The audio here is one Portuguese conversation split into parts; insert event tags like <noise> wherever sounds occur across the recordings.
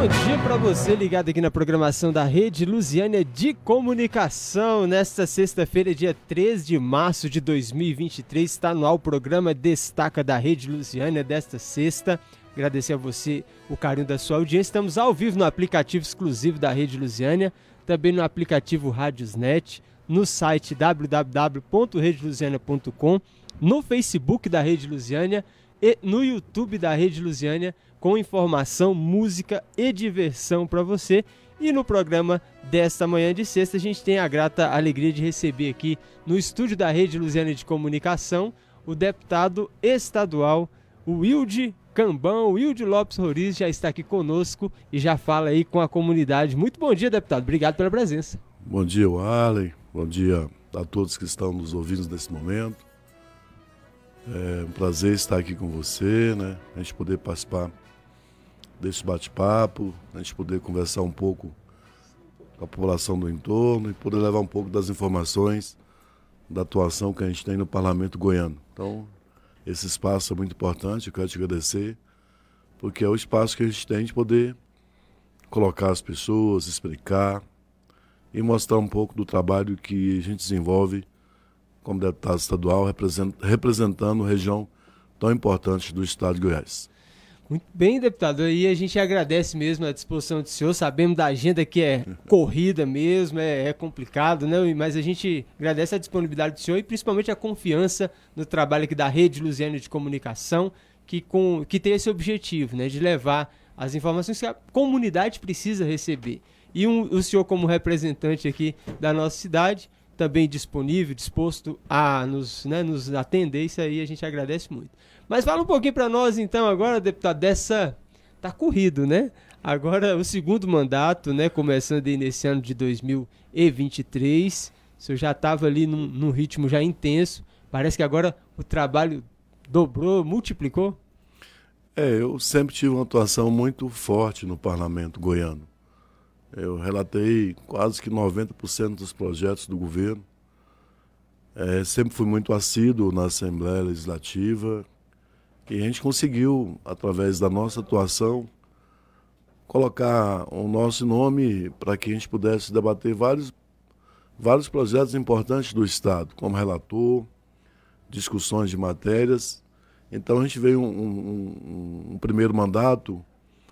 bom dia para você ligado aqui na programação da Rede Lusiânia de Comunicação. Nesta sexta-feira, dia 3 de março de 2023, está no ar o programa Destaca da Rede Lusiânia desta sexta. Agradecer a você o carinho da sua audiência. Estamos ao vivo no aplicativo exclusivo da Rede Lusiânia, também no aplicativo Radiosnet, no site www.redelusiana.com, no Facebook da Rede Lusiânia e no YouTube da Rede Lusiânia com informação, música e diversão para você. E no programa desta manhã de sexta, a gente tem a grata alegria de receber aqui no estúdio da Rede Lusiana de Comunicação o deputado estadual Wilde Cambão, Wilde Lopes Roriz já está aqui conosco e já fala aí com a comunidade. Muito bom dia, deputado. Obrigado pela presença. Bom dia, Arley. Bom dia a todos que estão nos ouvindo nesse momento. É um prazer estar aqui com você, né? A gente poder participar desse bate-papo, a gente poder conversar um pouco com a população do entorno e poder levar um pouco das informações da atuação que a gente tem no parlamento goiano. Então, esse espaço é muito importante, eu quero te agradecer, porque é o espaço que a gente tem de poder colocar as pessoas, explicar e mostrar um pouco do trabalho que a gente desenvolve como deputado estadual, representando região tão importante do estado de Goiás. Muito bem, deputado. E a gente agradece mesmo a disposição do senhor. Sabemos da agenda que é corrida mesmo, é, é, complicado, né? Mas a gente agradece a disponibilidade do senhor e principalmente a confiança no trabalho aqui da Rede Luziana de Comunicação, que, com, que tem esse objetivo, né? De levar as informações que a comunidade precisa receber. E um, o senhor, como representante aqui da nossa cidade, também disponível, disposto a nos, né, nos atender, isso aí a gente agradece muito. Mas fala um pouquinho para nós então agora, deputado, dessa tá corrido, né? Agora o segundo mandato, né, começando aí nesse ano de 2023. O senhor já estava ali num, num ritmo já intenso. Parece que agora o trabalho dobrou, multiplicou? É, eu sempre tive uma atuação muito forte no parlamento goiano. Eu relatei quase que 90% dos projetos do governo. É, sempre fui muito assíduo na Assembleia Legislativa, e a gente conseguiu, através da nossa atuação, colocar o nosso nome para que a gente pudesse debater vários, vários projetos importantes do Estado, como relator, discussões de matérias. Então a gente veio um, um, um primeiro mandato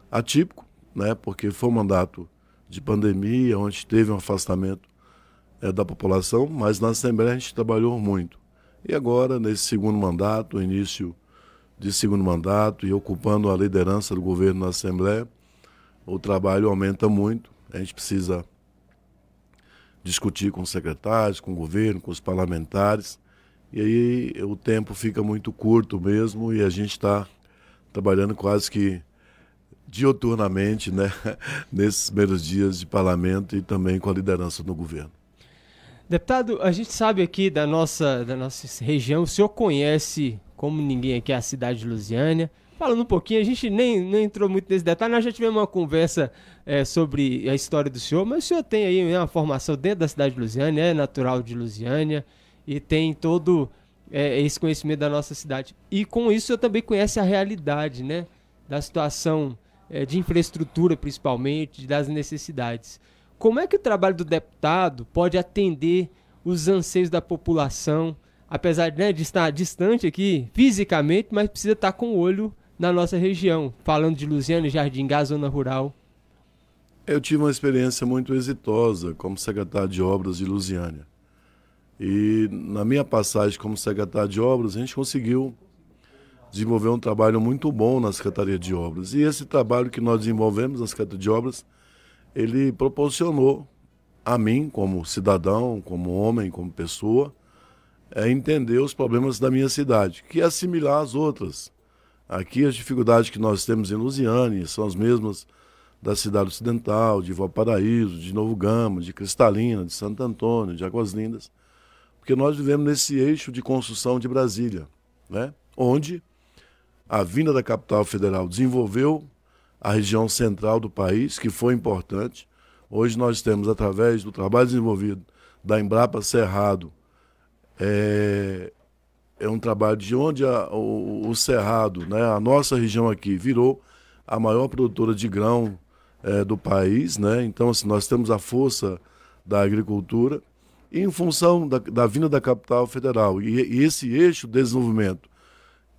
atípico, né, porque foi um mandato de pandemia, onde teve um afastamento é, da população, mas na Assembleia a gente trabalhou muito. E agora, nesse segundo mandato, início de segundo mandato e ocupando a liderança do governo na Assembleia, o trabalho aumenta muito. A gente precisa discutir com os secretários, com o governo, com os parlamentares. E aí o tempo fica muito curto mesmo e a gente está trabalhando quase que dioturnamente né, <laughs> nesses primeiros dias de parlamento e também com a liderança do governo. Deputado, a gente sabe aqui da nossa, da nossa região, o senhor conhece como ninguém aqui, a cidade de Lusiânia. Falando um pouquinho, a gente nem, nem entrou muito nesse detalhe, nós já tivemos uma conversa é, sobre a história do senhor, mas o senhor tem aí uma formação dentro da cidade de Lusiânia, é natural de Lusiânia e tem todo é, esse conhecimento da nossa cidade. E com isso senhor também conhece a realidade, né? Da situação é, de infraestrutura, principalmente, das necessidades. Como é que o trabalho do deputado pode atender os anseios da população? Apesar né, de estar distante aqui fisicamente, mas precisa estar com o olho na nossa região, falando de Luziano, Jardim Gás, zona rural. Eu tive uma experiência muito exitosa como secretário de obras de Lusiânia. E na minha passagem como secretário de obras, a gente conseguiu desenvolver um trabalho muito bom na Secretaria de Obras. E esse trabalho que nós desenvolvemos na Secretaria de Obras, ele proporcionou a mim, como cidadão, como homem, como pessoa, é entender os problemas da minha cidade, que é assimilar as outras. Aqui as dificuldades que nós temos em Lusiane são as mesmas da cidade ocidental, de Valparaíso, de Novo Gama, de Cristalina, de Santo Antônio, de Águas Lindas, porque nós vivemos nesse eixo de construção de Brasília, né? onde a vinda da capital federal desenvolveu a região central do país, que foi importante. Hoje nós temos, através do trabalho desenvolvido da Embrapa Cerrado, é, é um trabalho de onde a, o, o, Cerrado, né, a nossa região aqui, virou a maior produtora de grão é, do país, né? Então, assim, nós temos a força da agricultura e em função da, da vinda da capital federal e, e, esse eixo de desenvolvimento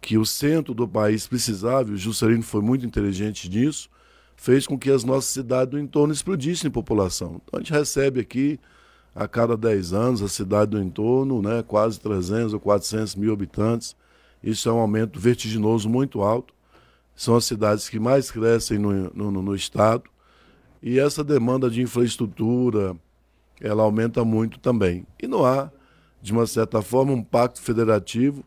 que o centro do país precisava, e o Juscelino foi muito inteligente nisso, fez com que as nossas cidades do entorno explodissem em população. Então, a gente recebe aqui a cada 10 anos a cidade do entorno, né, quase 300 ou 400 mil habitantes. Isso é um aumento vertiginoso muito alto. São as cidades que mais crescem no, no, no estado. E essa demanda de infraestrutura, ela aumenta muito também. E não há, de uma certa forma, um pacto federativo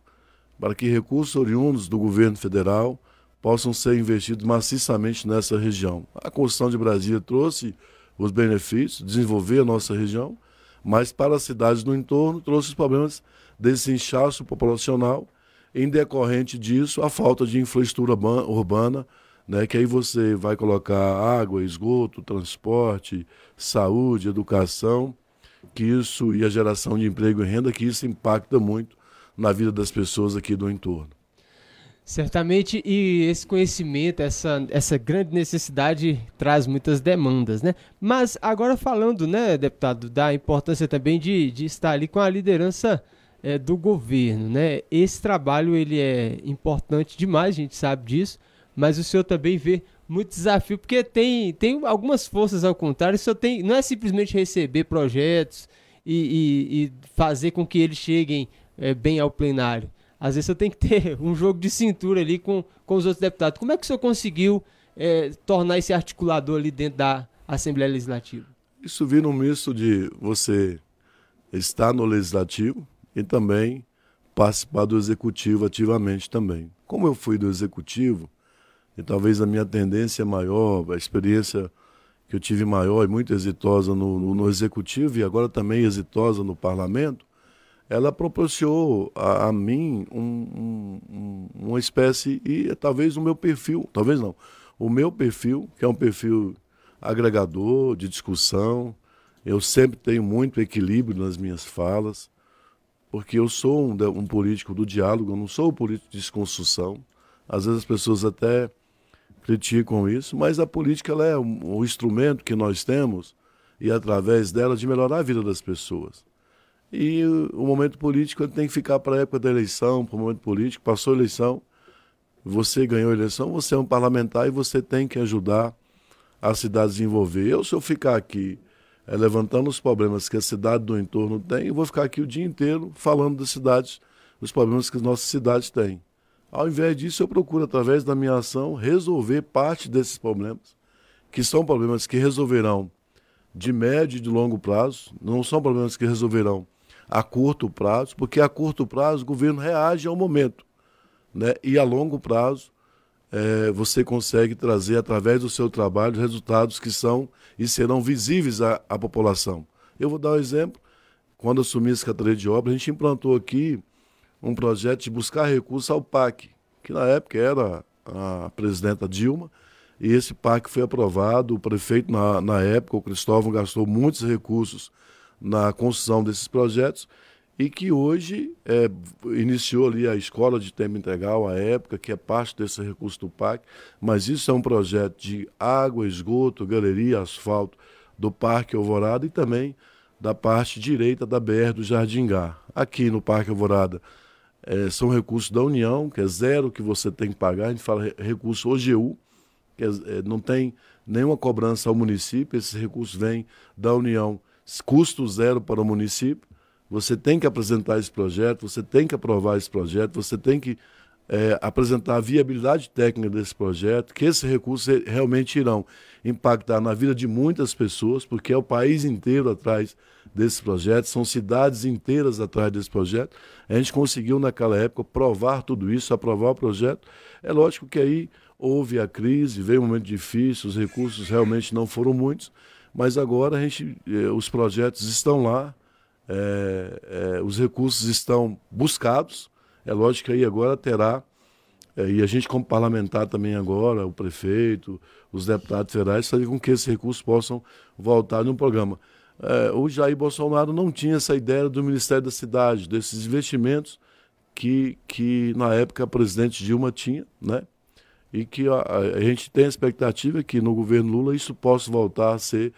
para que recursos oriundos do governo federal possam ser investidos maciçamente nessa região. A Constituição de Brasília trouxe os benefícios, desenvolver a nossa região, mas para as cidades do entorno trouxe os problemas desse inchaço populacional, em decorrente disso, a falta de infraestrutura urbana, né, que aí você vai colocar água, esgoto, transporte, saúde, educação, que isso e a geração de emprego e renda, que isso impacta muito na vida das pessoas aqui do entorno. Certamente, e esse conhecimento, essa, essa grande necessidade traz muitas demandas, né? Mas agora falando, né, deputado, da importância também de, de estar ali com a liderança é, do governo, né? Esse trabalho, ele é importante demais, a gente sabe disso, mas o senhor também vê muito desafio, porque tem, tem algumas forças ao contrário, senhor tem, não é simplesmente receber projetos e, e, e fazer com que eles cheguem é, bem ao plenário às vezes você tem que ter <laughs> um jogo de cintura ali com, com os outros deputados. Como é que o senhor conseguiu é, tornar esse articulador ali dentro da Assembleia Legislativa? Isso vira um misto de você estar no Legislativo e também participar do Executivo ativamente também. Como eu fui do Executivo, e talvez a minha tendência maior, a experiência que eu tive maior e muito exitosa no, no, no Executivo e agora também exitosa no Parlamento, ela proporcionou a, a mim um, um, uma espécie, e talvez o meu perfil, talvez não, o meu perfil, que é um perfil agregador, de discussão, eu sempre tenho muito equilíbrio nas minhas falas, porque eu sou um, um político do diálogo, eu não sou um político de desconstrução. Às vezes as pessoas até criticam isso, mas a política ela é um, um instrumento que nós temos e através dela de melhorar a vida das pessoas. E o momento político tem que ficar para a época da eleição, para o momento político. Passou a eleição, você ganhou a eleição, você é um parlamentar e você tem que ajudar a cidade a desenvolver. Eu, se eu ficar aqui é, levantando os problemas que a cidade do entorno tem, eu vou ficar aqui o dia inteiro falando das cidades, dos problemas que as nossas cidades têm. Ao invés disso, eu procuro, através da minha ação, resolver parte desses problemas, que são problemas que resolverão de médio e de longo prazo, não são problemas que resolverão a curto prazo, porque a curto prazo o governo reage ao momento. Né? E a longo prazo é, você consegue trazer, através do seu trabalho, resultados que são e serão visíveis à, à população. Eu vou dar um exemplo. Quando assumi a Secretaria de Obras, a gente implantou aqui um projeto de buscar recursos ao PAC, que na época era a presidenta Dilma, e esse PAC foi aprovado. O prefeito, na, na época, o Cristóvão, gastou muitos recursos na construção desses projetos e que hoje é, iniciou ali a escola de tempo integral, a época, que é parte desse recurso do PAC, mas isso é um projeto de água, esgoto, galeria, asfalto do Parque Alvorada e também da parte direita da BR do Jardim Gá. Aqui no Parque Alvorada é, são recursos da União, que é zero que você tem que pagar, a gente fala recurso OGU, que é, é, não tem nenhuma cobrança ao município, esses recursos vêm da União custo zero para o município. Você tem que apresentar esse projeto, você tem que aprovar esse projeto, você tem que é, apresentar a viabilidade técnica desse projeto, que esses recursos realmente irão impactar na vida de muitas pessoas, porque é o país inteiro atrás desse projeto, são cidades inteiras atrás desse projeto. A gente conseguiu, naquela época, provar tudo isso, aprovar o projeto. É lógico que aí houve a crise, veio um momento difícil, os recursos realmente não foram muitos, mas agora a gente, eh, os projetos estão lá, é, é, os recursos estão buscados. É lógico que aí agora terá, e a gente como parlamentar também agora, o prefeito, os deputados federais, fazer com que esses recursos possam voltar no programa. o Jair Bolsonaro não tinha essa ideia do Ministério da Cidade, desses investimentos que, que na época a presidente Dilma tinha, né? E que a, a, gente tem a expectativa que no governo Lula isso possa voltar a ser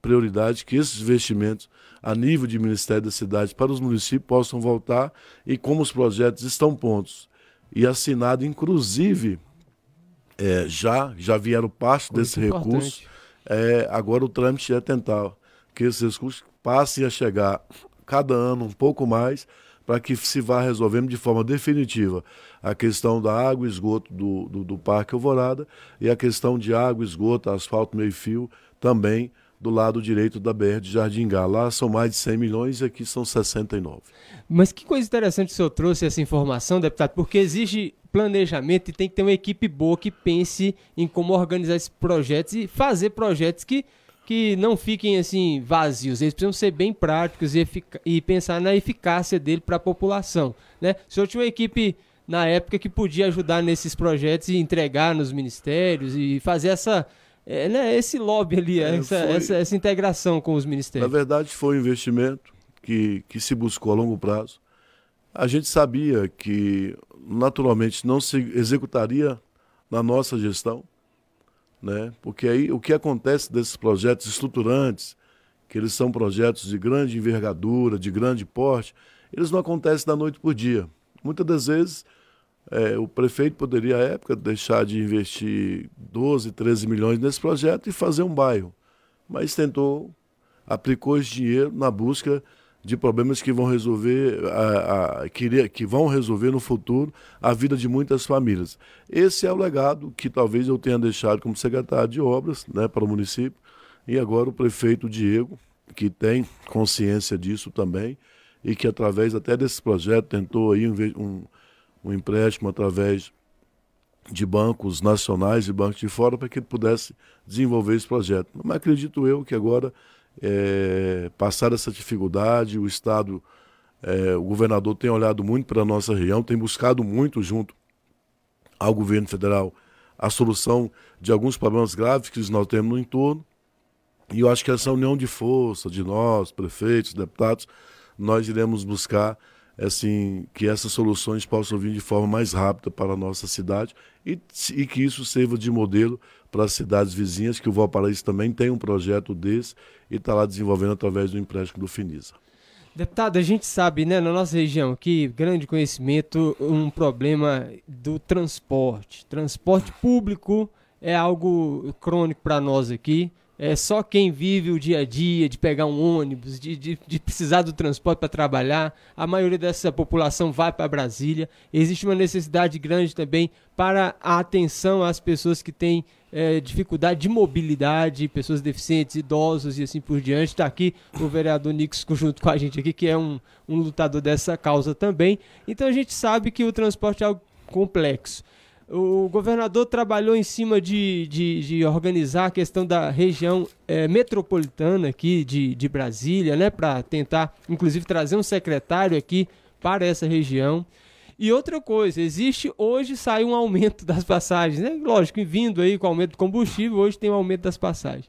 prioridade, que esses investimentos a nível de Ministério da Cidade para os municípios possam voltar e como os projetos estão prontos e assinado, inclusive, é, já, já vieram parte Muito desse importante. recurso, é, agora o trâmite é tentar que esses recursos passem a chegar cada ano um pouco mais para que se vá resolvendo de forma definitiva a questão da água e esgoto do, do, do Parque Alvorada e a questão de água, esgoto, asfalto, meio-fio também do lado direito da BR de Jardim Gá. Lá são mais de 100 milhões e aqui são 69. Mas que coisa interessante o senhor trouxe essa informação, deputado, porque exige planejamento e tem que ter uma equipe boa que pense em como organizar esses projetos e fazer projetos que que não fiquem assim vazios, eles precisam ser bem práticos e, e pensar na eficácia dele para a população. Né? O senhor tinha uma equipe na época que podia ajudar nesses projetos e entregar nos ministérios e fazer essa, é, né, esse lobby ali, é, essa, foi, essa, essa, integração com os ministérios. Na verdade, foi um investimento que, que se buscou a longo prazo. A gente sabia que, naturalmente, não se executaria na nossa gestão, né? Porque aí o que acontece desses projetos estruturantes, que eles são projetos de grande envergadura, de grande porte, eles não acontecem da noite por dia. Muitas das vezes é, o prefeito poderia, à época, deixar de investir 12, 13 milhões nesse projeto e fazer um bairro. Mas tentou, aplicou esse dinheiro na busca de problemas que vão resolver a, a, que, que vão resolver no futuro a vida de muitas famílias. Esse é o legado que talvez eu tenha deixado como secretário de obras né, para o município e agora o prefeito Diego, que tem consciência disso também e que através até desse projeto tentou aí um, um empréstimo através de bancos nacionais e bancos de fora para que ele pudesse desenvolver esse projeto. Mas acredito eu que agora é, passar essa dificuldade. O Estado, é, o governador tem olhado muito para a nossa região, tem buscado muito junto ao governo federal a solução de alguns problemas graves que nós temos no entorno. E eu acho que essa união de força de nós, prefeitos, deputados, nós iremos buscar assim que essas soluções possam vir de forma mais rápida para a nossa cidade e, e que isso sirva de modelo para as cidades vizinhas, que o Valparaíso também tem um projeto desse e está lá desenvolvendo através do empréstimo do Finisa. Deputado, a gente sabe, né, na nossa região, que grande conhecimento, um problema do transporte. Transporte público é algo crônico para nós aqui é só quem vive o dia a dia, de pegar um ônibus, de, de, de precisar do transporte para trabalhar. A maioria dessa população vai para Brasília. Existe uma necessidade grande também para a atenção às pessoas que têm é, dificuldade de mobilidade, pessoas deficientes, idosos e assim por diante. Está aqui o vereador Nix junto com a gente aqui, que é um, um lutador dessa causa também. Então a gente sabe que o transporte é algo complexo. O governador trabalhou em cima de, de, de organizar a questão da região é, metropolitana aqui de, de Brasília, né? Para tentar, inclusive, trazer um secretário aqui para essa região. E outra coisa, existe hoje sai um aumento das passagens, né? Lógico, vindo aí com o aumento do combustível, hoje tem um aumento das passagens.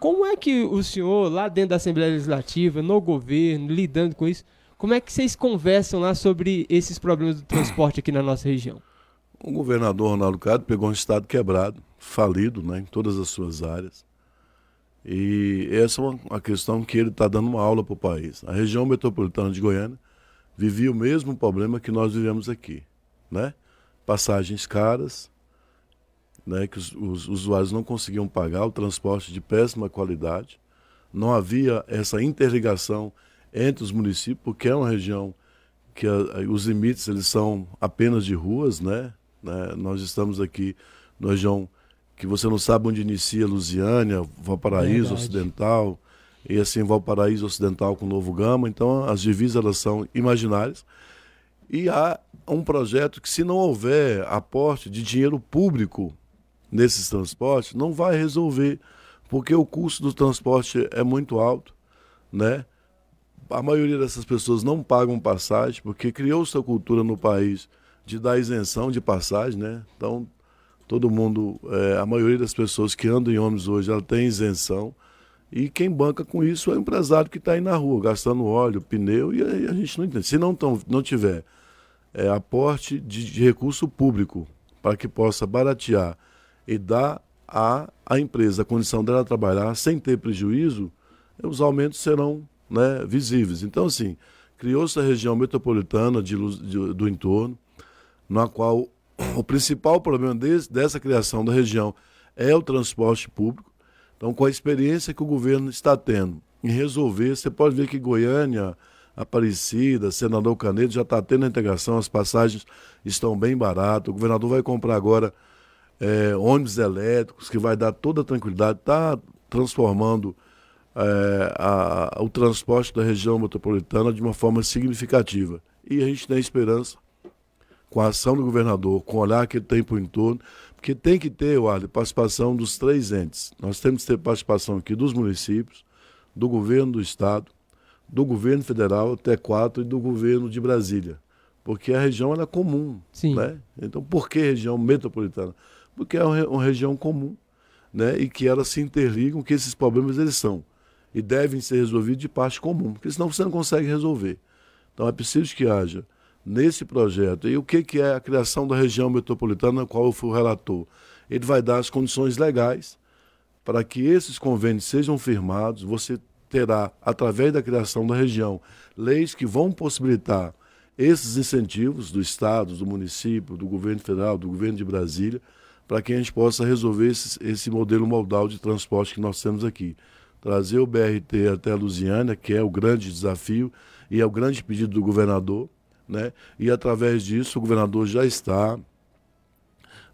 Como é que o senhor, lá dentro da Assembleia Legislativa, no governo, lidando com isso, como é que vocês conversam lá sobre esses problemas do transporte aqui na nossa região? O governador Ronaldo Cado pegou um estado quebrado, falido né, em todas as suas áreas. E essa é uma, questão que ele está dando uma aula para o país. A região metropolitana de Goiânia vivia o mesmo problema que nós vivemos aqui. Né? Passagens caras, né, que os, os usuários não conseguiam pagar, o transporte de péssima qualidade. Não havia essa interligação entre os municípios, porque é uma região que a, os limites eles são apenas de ruas, né? Né? Nós estamos aqui na região que você não sabe onde inicia Lusiânia, Valparaíso Verdade. Ocidental, e assim Valparaíso Ocidental com Novo Gama. Então as divisas elas são imaginárias. E há um projeto que, se não houver aporte de dinheiro público nesses transportes, não vai resolver, porque o custo do transporte é muito alto, né? A maioria dessas pessoas não pagam passagem, porque criou sua cultura no país de dar isenção de passagem, né? Então, todo mundo, é, a maioria das pessoas que andam em ônibus hoje, ela tem isenção. E quem banca com isso é o empresário que está aí na rua, gastando óleo, pneu, e a gente não entende. Se não, tão, não tiver é, aporte de, de recurso público para que possa baratear e dar à, à empresa a condição dela trabalhar sem ter prejuízo, os aumentos serão né, visíveis. Então, assim, criou-se a região metropolitana de, de, do entorno, na qual o principal problema desse, dessa criação da região é o transporte público. Então, com a experiência que o governo está tendo em resolver, você pode ver que Goiânia, Aparecida, Senador Canedo já está tendo a integração, as passagens estão bem baratas. O governador vai comprar agora é, ônibus elétricos, que vai dar toda a tranquilidade, está transformando é, a, o transporte da região metropolitana de uma forma significativa. E a gente tem esperança, com a ação do governador, com o olhar que ele tem para o entorno, porque tem que ter, Wally, participação dos três entes. Nós temos que ter participação aqui dos municípios, do governo do Estado, do governo federal, até quatro, e do governo de Brasília. Porque a região é comum. Sim. Né? Então, por que região metropolitana? Porque é uma, uma região comum né? e que elas se interligam, que esses problemas eles são e devem ser resolvidos de parte comum, porque senão você não consegue resolver. Então é preciso que haja nesse projeto. E o que, que é a criação da região metropolitana, na qual eu fui o relator? Ele vai dar as condições legais para que esses convênios sejam firmados. Você terá, através da criação da região, leis que vão possibilitar esses incentivos do Estado, do município, do governo federal, do governo de Brasília, para que a gente possa resolver esse, esse modelo modal de transporte que nós temos aqui trazer o BRT até a Lusiana, que é o grande desafio e é o grande pedido do governador, né? E através disso o governador já está,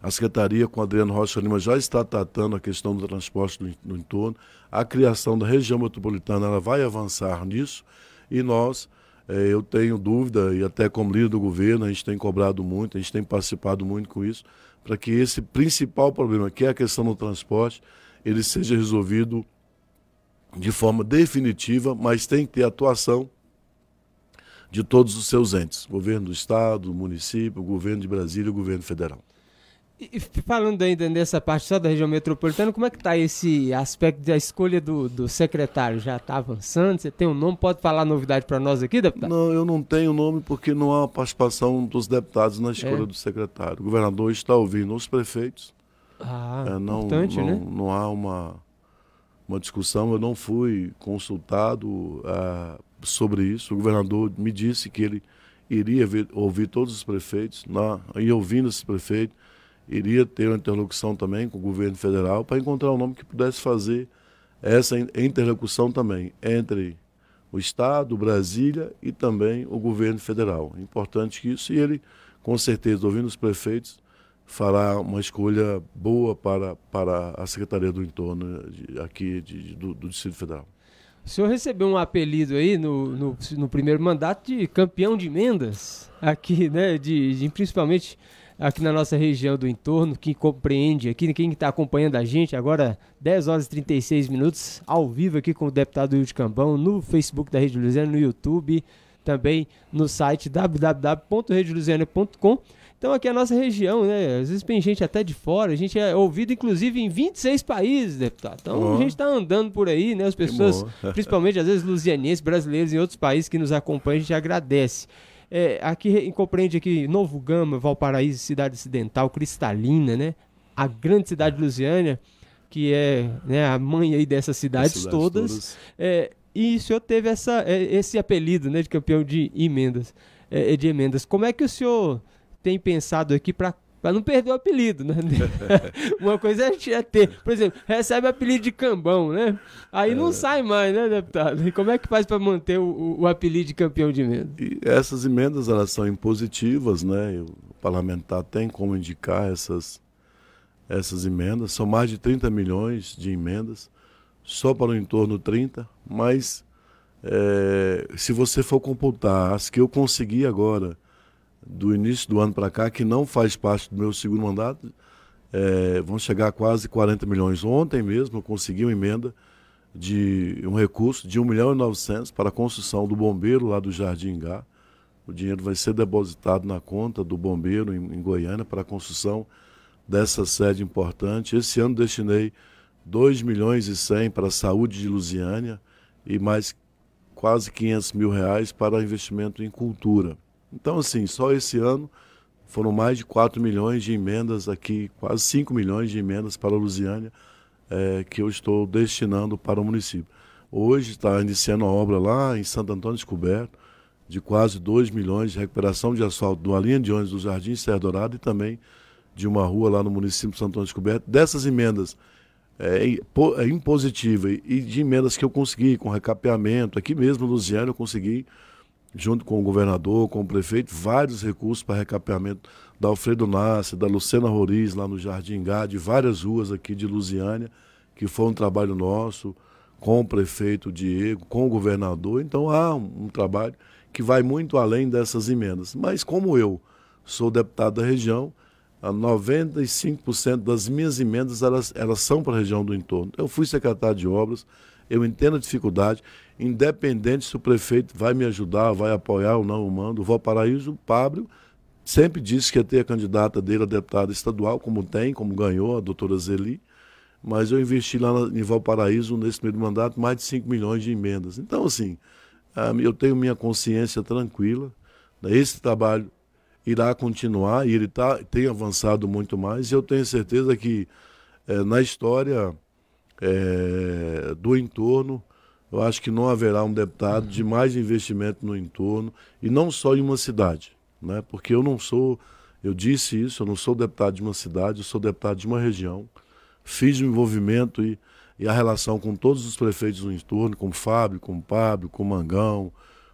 a secretaria com Adriano Rocha Lima já está tratando a questão do transporte no, no entorno, a criação da região metropolitana ela vai avançar nisso e nós é, eu tenho dúvida, e até como líder do governo, a gente tem cobrado muito, a gente tem participado muito com isso, para que esse principal problema, que é a questão do transporte, ele seja resolvido de forma definitiva, mas tem que ter atuação de todos os seus entes, governo do estado, município, governo de Brasília e governo federal. E falando ainda nessa parte só da região metropolitana, como é que está esse aspecto da escolha do, do secretário? Já está avançando? Você tem um nome? Pode falar novidade para nós aqui, deputado? Não, eu não tenho nome porque não há participação dos deputados na escolha é. do secretário. O governador está ouvindo os prefeitos. Ah, é, não, importante, não, né? Não há uma uma discussão, eu não fui consultado uh, sobre isso. O governador me disse que ele iria ver, ouvir todos os prefeitos, na, e ouvindo esses prefeitos, iria ter uma interlocução também com o governo federal para encontrar um nome que pudesse fazer essa interlocução também entre o Estado, Brasília e também o governo federal. Importante isso, e ele, com certeza, ouvindo os prefeitos, fará uma escolha boa para, para a Secretaria do Entorno de, aqui de, do, do, Distrito Federal. O senhor recebeu um apelido aí no, no, no primeiro mandato de campeão de emendas, aqui, né? De, de, principalmente aqui na nossa região do entorno, que compreende aqui, quem está acompanhando a gente, agora 10 horas e 36 minutos, ao vivo aqui com o deputado Wilde Cambão, no Facebook da Rede Luziana, no YouTube, também no site www.redeluziana.com. Então aqui é a nossa região, né? Às vezes tem gente até de fora, a gente é ouvido inclusive em 26 países, deputado. Então oh. a gente está andando por aí, né? As pessoas, <laughs> principalmente às vezes lusianenses, brasileiros em outros países que nos acompanham, a gente agradece. É, aqui compreende aqui Novo Gama, Valparaíso, cidade ocidental, cristalina, né? A grande cidade de Lusiânia, que é né, a mãe aí dessas cidades, cidades todas. todas. É, e o senhor teve essa, é, esse apelido né, de campeão de emendas. É, de emendas. Como é que o senhor tem pensado aqui para para não perder o apelido, né? <laughs> Uma coisa é ter, por exemplo, recebe o apelido de cambão, né? Aí é. não sai mais, né, deputado? E como é que faz para manter o, o, apelido de campeão de emenda? E essas emendas, elas são impositivas, né? O parlamentar tem como indicar essas, essas emendas. São mais de 30 milhões de emendas, só para o entorno 30, mas é, se você for computar as que eu consegui agora do início do ano para cá, que não faz parte do meu segundo mandato, é, vão chegar a quase 40 milhões. Ontem mesmo eu consegui uma emenda de um recurso de 1 milhão e 900 para a construção do bombeiro lá do Jardim Gá. O dinheiro vai ser depositado na conta do bombeiro em, em Goiânia para a construção dessa sede importante. Esse ano destinei 2 milhões e 100 para a saúde de Lusiânia e mais quase 500 mil reais para investimento em cultura. Então, assim, só esse ano foram mais de 4 milhões de emendas aqui, quase 5 milhões de emendas para a Lusiânia, é, que eu estou destinando para o município. Hoje está iniciando a obra lá em Santo Antônio Descoberto, de quase 2 milhões de recuperação de asfalto de uma linha de ônibus do Jardim Serra Dourado e também de uma rua lá no município de Santo Antônio Descoberto. Dessas emendas é, é impositiva e de emendas que eu consegui com recapeamento, aqui mesmo Lusiano eu consegui junto com o governador, com o prefeito, vários recursos para recapeamento da Alfredo Nasser, da Lucena Roriz, lá no Jardim Gá, de várias ruas aqui de Lusiânia, que foi um trabalho nosso, com o prefeito Diego, com o governador. Então há um, um trabalho que vai muito além dessas emendas. Mas como eu sou deputado da região, 95% das minhas emendas elas, elas são para a região do entorno. Eu fui secretário de obras, eu entendo a dificuldade, independente se o prefeito vai me ajudar, vai apoiar ou não o mando. O Valparaíso, o Pablo, sempre disse que ia ter a candidata dele a deputada estadual, como tem, como ganhou a doutora Zeli, mas eu investi lá em Valparaíso, nesse primeiro mandato, mais de 5 milhões de emendas. Então, assim, eu tenho minha consciência tranquila. Né? Esse trabalho irá continuar e ele tá, tem avançado muito mais, e eu tenho certeza que é, na história é, do entorno, eu acho que não haverá um deputado de mais investimento no entorno, e não só em uma cidade, né? porque eu não sou, eu disse isso, eu não sou deputado de uma cidade, eu sou deputado de uma região, fiz o envolvimento e, e a relação com todos os prefeitos do entorno, com Fábio, com Pablo, com Mangão,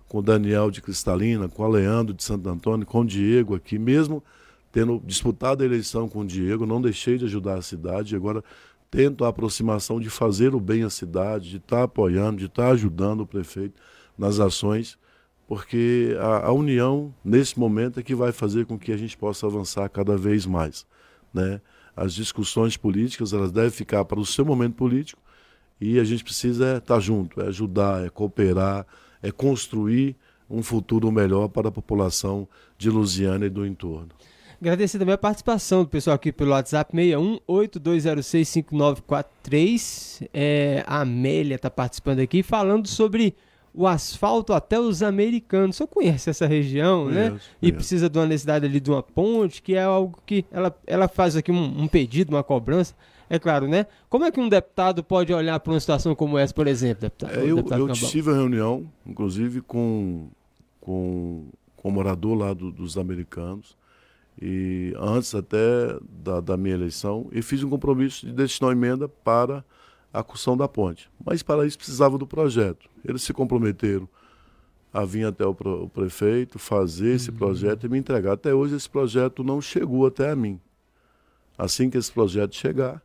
com Daniel de Cristalina, com o Leandro de Santo Antônio, com o Diego aqui, mesmo tendo disputado a eleição com o Diego, não deixei de ajudar a cidade, agora tento a aproximação de fazer o bem à cidade, de estar tá apoiando, de estar tá ajudando o prefeito nas ações, porque a, a, união, nesse momento, é que vai fazer com que a gente possa avançar cada vez mais. Né? As discussões políticas elas devem ficar para o seu momento político e a gente precisa estar tá junto, é ajudar, é cooperar, é construir um futuro melhor para a população de Lusiana e do entorno. Agradecer também a participação do pessoal aqui pelo WhatsApp 6182065943. É, a Amélia está participando aqui falando sobre o asfalto até os americanos. Você conhece essa região, né? conheço, né? Conheço. E precisa de uma necessidade ali de uma ponte, que é algo que ela, ela faz aqui um, um pedido, uma cobrança. É claro, né? Como é que um deputado pode olhar para uma situação como essa, por exemplo, deputado? É, eu, deputado eu tive a reunião, inclusive, com, com, com o morador lá do, dos americanos e antes até da, da, minha eleição, e fiz um compromisso de destinar emenda para a construção da ponte. Mas para isso precisava do projeto. Eles se comprometeram a vir até o, o prefeito, fazer esse uhum. projeto e me entregar. Até hoje esse projeto não chegou até a mim. Assim que esse projeto chegar,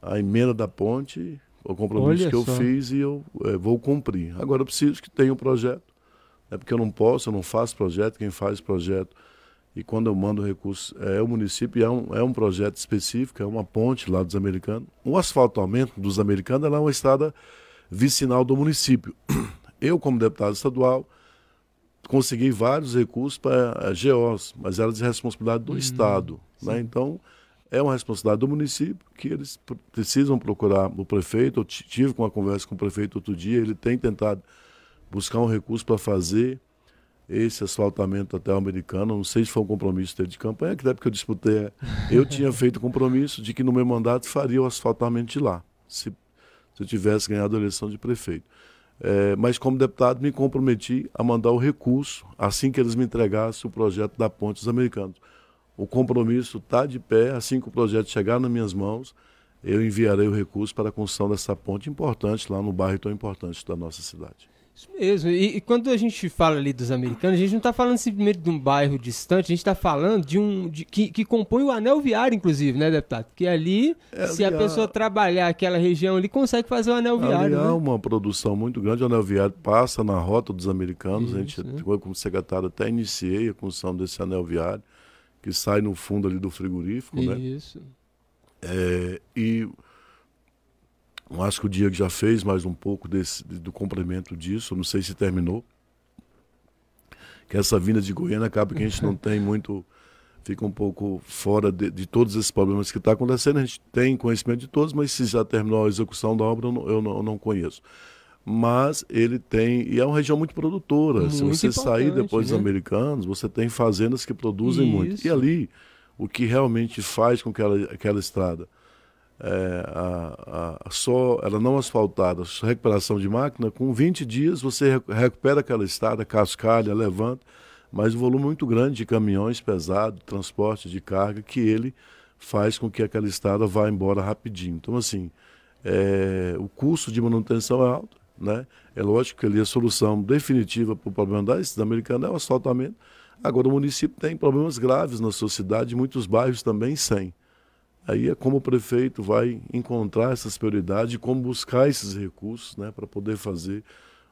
a emenda da ponte, o compromisso Olha que eu só. fiz e eu é, vou cumprir. Agora eu preciso que tenha um projeto, é porque eu não posso, eu não faço projeto, quem faz projeto e quando eu mando recurso, é o município, é um, é um projeto específico, é uma ponte lá dos americanos. O asfaltamento dos americanos é uma estrada vicinal do município. <clears throat> Eu, como deputado estadual, consegui vários recursos para a GEOS, mas era de responsabilidade do hum, Estado. Né? Então, é uma responsabilidade do município que eles precisam procurar o prefeito. Eu tive uma conversa com o prefeito outro dia, ele tem tentado buscar um recurso para fazer esse asfaltamento até o americano. Não sei se foi um compromisso dele de campanha, que da época que eu disputei, eu tinha <laughs> feito compromisso de que no meu mandato faria o asfaltamento de lá, se, se eu tivesse ganhado a eleição de prefeito. É, mas como deputado me comprometi a mandar o recurso assim que eles me entregassem o projeto da ponte dos americanos. O compromisso está de pé, assim que o projeto chegar nas minhas mãos, eu enviarei o recurso para a construção dessa ponte importante lá no bairro tão importante da nossa cidade. Isso mesmo. E, e, quando a gente fala ali dos americanos, a gente não está falando simplesmente de um bairro distante, a gente está falando de um. De, que, que compõe o anel viário, inclusive, né, deputado? Que ali, é, se a pessoa trabalhar aquela região ali, consegue fazer o anel viário. Ali né? uma produção muito grande. O anel viário passa na rota dos americanos. Isso, a gente, né? como secretário, até iniciei a construção desse anel viário, que sai no fundo ali do frigorífico, Isso. né? Isso. É, e eu acho que o Diego já fez mais um pouco desse, do complemento disso, não sei se terminou. Que essa vinda de Goiânia acaba que a gente não <laughs> tem muito, fica um pouco fora de, de todos esses problemas que estão tá acontecendo. A gente tem conhecimento de todos, mas se já terminou a execução da obra, eu não, eu não, eu não conheço. mas ele tem. E é uma região muito produtora. Muito Se você sair depois né? dos americanos, você tem fazendas que produzem Isso. muito. E ali, o que realmente faz com que aquela estrada é, a, a, só, ela não asfaltada, recuperação de máquina, com 20 dias você recupera aquela estrada, cascalha, levanta, mas um volume muito grande de caminhões pesados, transporte de carga, que ele faz com que aquela estrada vá embora rapidinho. Então, assim, é, o custo de manutenção é alto, né? É lógico que ali a solução definitiva para o problema da estrada americana é o asfaltamento. Agora, o município tem problemas graves na sua cidade, muitos bairros também sem. Aí é como o prefeito vai encontrar essas prioridades e como buscar esses recursos né, para poder fazer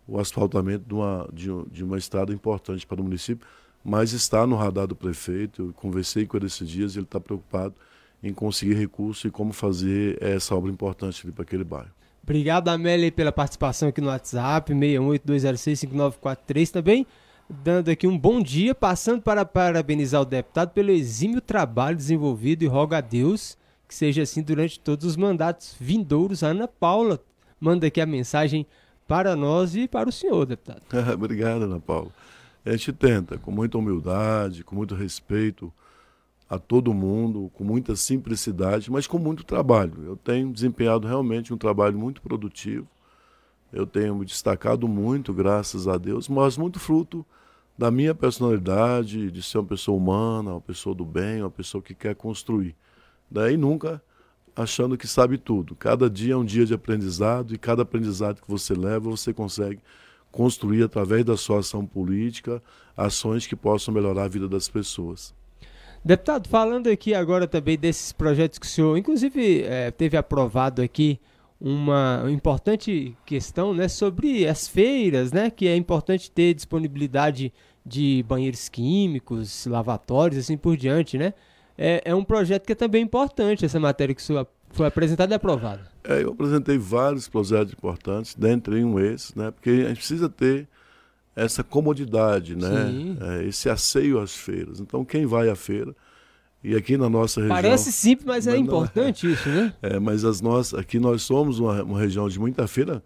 o asfaltamento de uma, de, de, uma estrada importante para o município, mas está no radar do prefeito. Eu conversei com ele esses dias e ele está preocupado em conseguir recursos e como fazer essa obra importante para aquele bairro. Obrigado, Amélia, pela participação aqui no WhatsApp, 682065943 também dando aqui um bom dia, passando para parabenizar o deputado pelo exímio trabalho desenvolvido e rogo a Deus que seja assim durante todos os mandatos vindouros. A Ana Paula manda aqui a mensagem para nós e para o senhor, deputado. <laughs> Obrigado, Ana Paula. A gente tenta, com muita humildade, com muito respeito a todo mundo, com muita simplicidade, mas com muito trabalho. Eu tenho desempenhado realmente um trabalho muito produtivo. Eu tenho me destacado muito, graças a Deus, mas muito fruto da minha personalidade, de ser uma pessoa humana, uma pessoa do bem, uma pessoa que quer construir. Daí nunca achando que sabe tudo. Cada dia é um dia de aprendizado e cada aprendizado que você leva, você consegue construir através da sua ação política ações que possam melhorar a vida das pessoas. Deputado, falando aqui agora também desses projetos que o senhor, inclusive, é, teve aprovado aqui uma importante questão né, sobre as feiras, né, que é importante ter disponibilidade de banheiros químicos, lavatórios, assim por diante, né? É, é um projeto que é também importante, essa matéria que sua, foi apresentada e aprovada. É, eu apresentei vários projetos importantes, dentre um esse, né? Porque a gente precisa ter essa comodidade, né? É, esse asseio às feiras. Então, quem vai à feira, e aqui na nossa região. Parece simples, mas, é mas é importante isso, né? <laughs> É, mas as nossas, aqui nós somos uma, uma região de muita feira.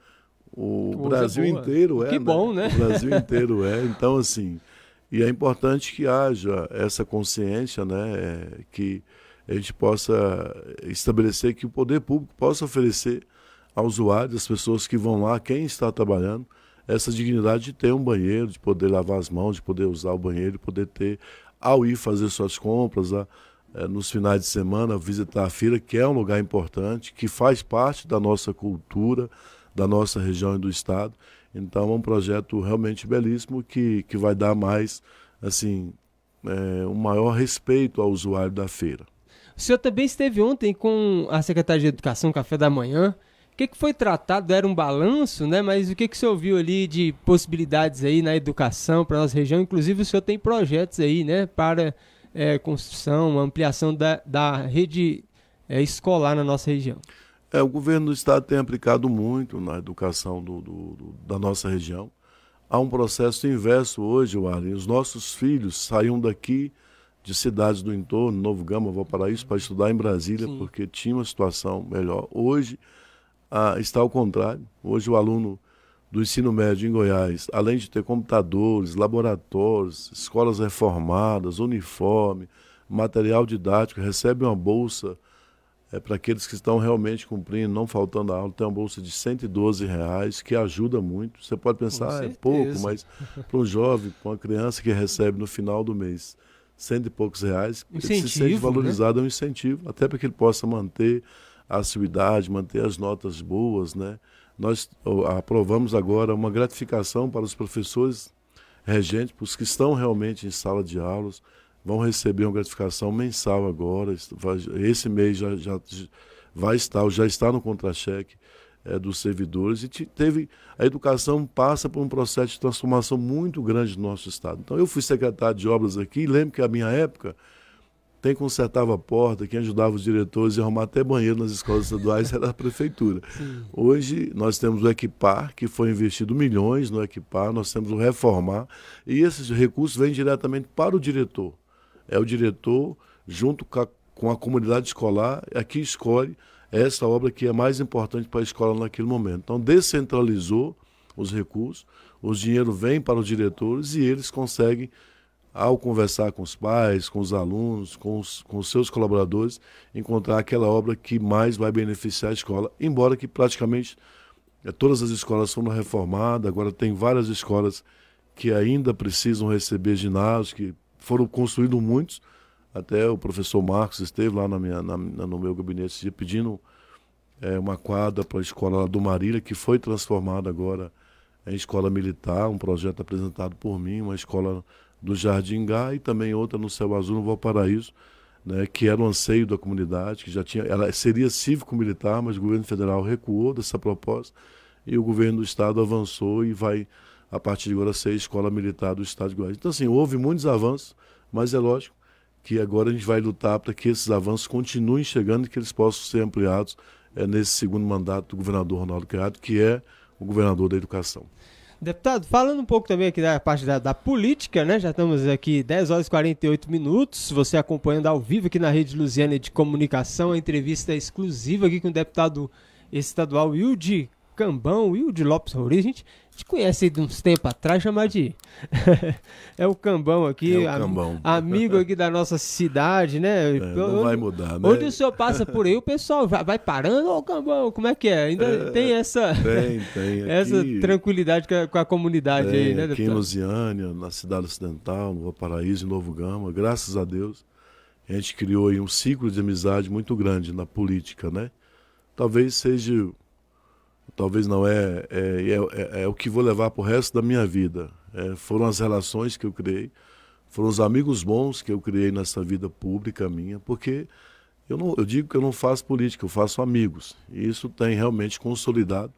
O Brasil inteiro é. Que né? bom, né? O Brasil inteiro é. Então, assim, e é importante que haja essa consciência, né, é, que a gente possa estabelecer que o poder público possa oferecer ao usuário, às pessoas que vão lá, quem está trabalhando, essa dignidade de ter um banheiro, de poder lavar as mãos, de poder usar o banheiro, de poder ter, ao ir fazer suas compras, a, é, nos finais de semana, visitar a feira, que é um lugar importante, que faz parte da nossa cultura, da nossa região e do Estado. Então é um projeto realmente belíssimo que, que vai dar mais, assim, é, um maior respeito ao usuário da feira. O senhor também esteve ontem com a Secretaria de Educação, Café da Manhã. O que, que foi tratado? Era um balanço, né? Mas o que, que o senhor viu ali de possibilidades aí na educação para a nossa região? Inclusive o senhor tem projetos aí, né? Para é, construção, ampliação da, da rede é, escolar na nossa região. É, o governo do estado tem aplicado muito na educação do, do, do, da nossa região. Há um processo inverso hoje, Warren. Os nossos filhos saíam daqui de cidades do entorno, Novo Gama, Valparaíso, para estudar em Brasília, Sim. porque tinha uma situação melhor. Hoje ah, está ao contrário. Hoje o aluno do ensino médio em Goiás, além de ter computadores, laboratórios, escolas reformadas, uniforme, material didático, recebe uma bolsa é, para aqueles que estão realmente cumprindo, não faltando a aula, tem uma bolsa de 112 reais, que ajuda muito. Você pode pensar, ah, é pouco, mas para um jovem, para uma criança que recebe no final do mês cento e poucos reais, incentivo, ele se sente né? valorizado, né? é um incentivo, até para que ele possa manter a sua idade, manter as notas boas, né? Nós aprovamos agora uma gratificação para os professores regentes, para os que estão realmente em sala de aulas, vão receber uma gratificação mensal agora. Esse mês já, já vai estar, já está no contra-cheque é, dos servidores e teve a educação passa por um processo de transformação muito grande no nosso estado. Então eu fui secretário de obras aqui, lembro que a minha época quem consertava a porta, quem ajudava os diretores a arrumar até banheiro nas escolas estaduais <laughs> era a prefeitura. Sim. Hoje nós temos o Equipar, que foi investido milhões no Equipar, nós temos o Reformar, e esses recursos vêm diretamente para o diretor é o diretor, junto com a, com a comunidade escolar, é que escolhe essa obra que é mais importante para a escola naquele momento. Então, descentralizou os recursos, o dinheiro vem para os diretores e eles conseguem, ao conversar com os pais, com os alunos, com os, com os seus colaboradores, encontrar aquela obra que mais vai beneficiar a escola, embora que praticamente é, todas as escolas foram reformadas, agora tem várias escolas que ainda precisam receber ginásios, que foram construídos muitos, até o professor Marcos esteve lá na minha, na, no meu gabinete pedindo é, uma quadra para a escola do Marília, que foi transformada agora em escola militar, um projeto apresentado por mim, uma escola do Jardim Gá e também outra no Céu Azul, no Valparaíso, né, que era um anseio da comunidade, que já tinha, ela seria cívico-militar, mas o governo federal recuou dessa proposta e o governo do estado avançou e vai, a partir de agora, ser escola militar do estado de Goiás. Então, assim, houve muitos avanços, mas é lógico que agora a gente vai lutar para que esses avanços continuem chegando e que eles possam ser ampliados é, nesse segundo mandato do governador Ronaldo Caiado, que é o governador da educação. Deputado, falando um pouco também aqui da parte da, da, política, né? Já estamos aqui 10 horas e 48 minutos. Você acompanhando ao vivo aqui na Rede Luziana de Comunicação, a entrevista exclusiva aqui com o deputado estadual Wilde Cambão, Wilde Lopes Rodrigues. A gente gente conhece de uns tempos atrás, chamar de. <laughs> é o Cambão aqui, é o Cambão. amigo aqui da nossa cidade, né? É, não onde, vai mudar, né? Onde o senhor passa por aí, o pessoal vai, vai parando, ô Cambão, como é que é? Ainda é, tem essa. Tem, tem. <laughs> Aqui, essa tranquilidade com a, com a comunidade tem, aí, né, Aqui deputado? em Lusiânia, na cidade ocidental, no Paraíso, em Novo Gama, graças a Deus, a gente criou aí um ciclo de amizade muito grande na política, né? Talvez seja talvez não é é, é, é, é o que vou levar para o resto da minha vida. É, foram as relações que eu criei, foram os amigos bons que eu criei nessa vida pública minha, porque eu, não, eu digo que eu não faço política, eu faço amigos. E isso tem realmente consolidado.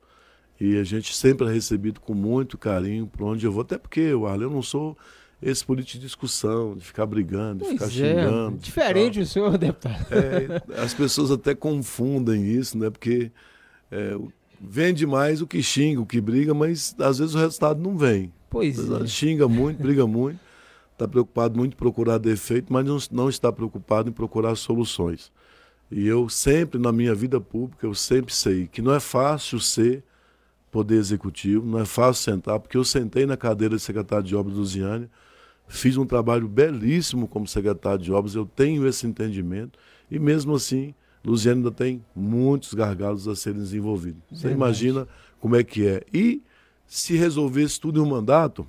E a gente sempre é recebido com muito carinho por onde eu vou, até porque, Arlen, eu não sou esse político de discussão, de ficar brigando, de pois ficar é, xingando. Diferente o senhor, <laughs> deputado. É, as pessoas até confundem isso, né? Porque é, vende mais o que xinga, o que briga, mas às vezes o resultado não vem. Pois é. Xinga muito, briga muito, está preocupado muito em procurar defeito, mas não, não está preocupado em procurar soluções. E eu sempre, na minha vida pública, eu sempre sei que não é fácil ser poder executivo, não é fácil sentar, porque eu sentei na cadeira de secretário de obras do Ziane, fiz um trabalho belíssimo como secretário de obras, eu tenho esse entendimento, e mesmo assim Luziano ainda tem muitos gargalos a serem desenvolvidos. Você Verdade. imagina como é que é. E se resolvesse tudo em um mandato,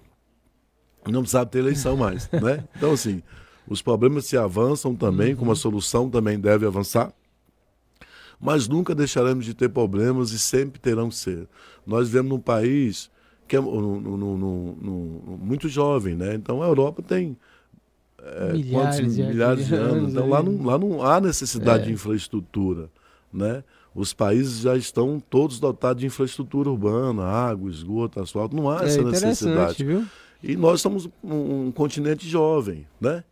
não precisava ter eleição mais, <laughs> né? Então, assim, os problemas se avançam também, uhum. como a solução também deve avançar, mas nunca deixaremos de ter problemas e sempre terão que ser. Nós vivemos num país que é no, no, no, muito jovem, né? Então, a Europa tem é, milhares, de, milhares de anos. anos. Então lá não, lá não há necessidade é. de infraestrutura. Né? Os países já estão todos dotados de infraestrutura urbana, água, esgoto, asfalto. Não há é essa necessidade. Viu? E nós somos um, um continente jovem. Né?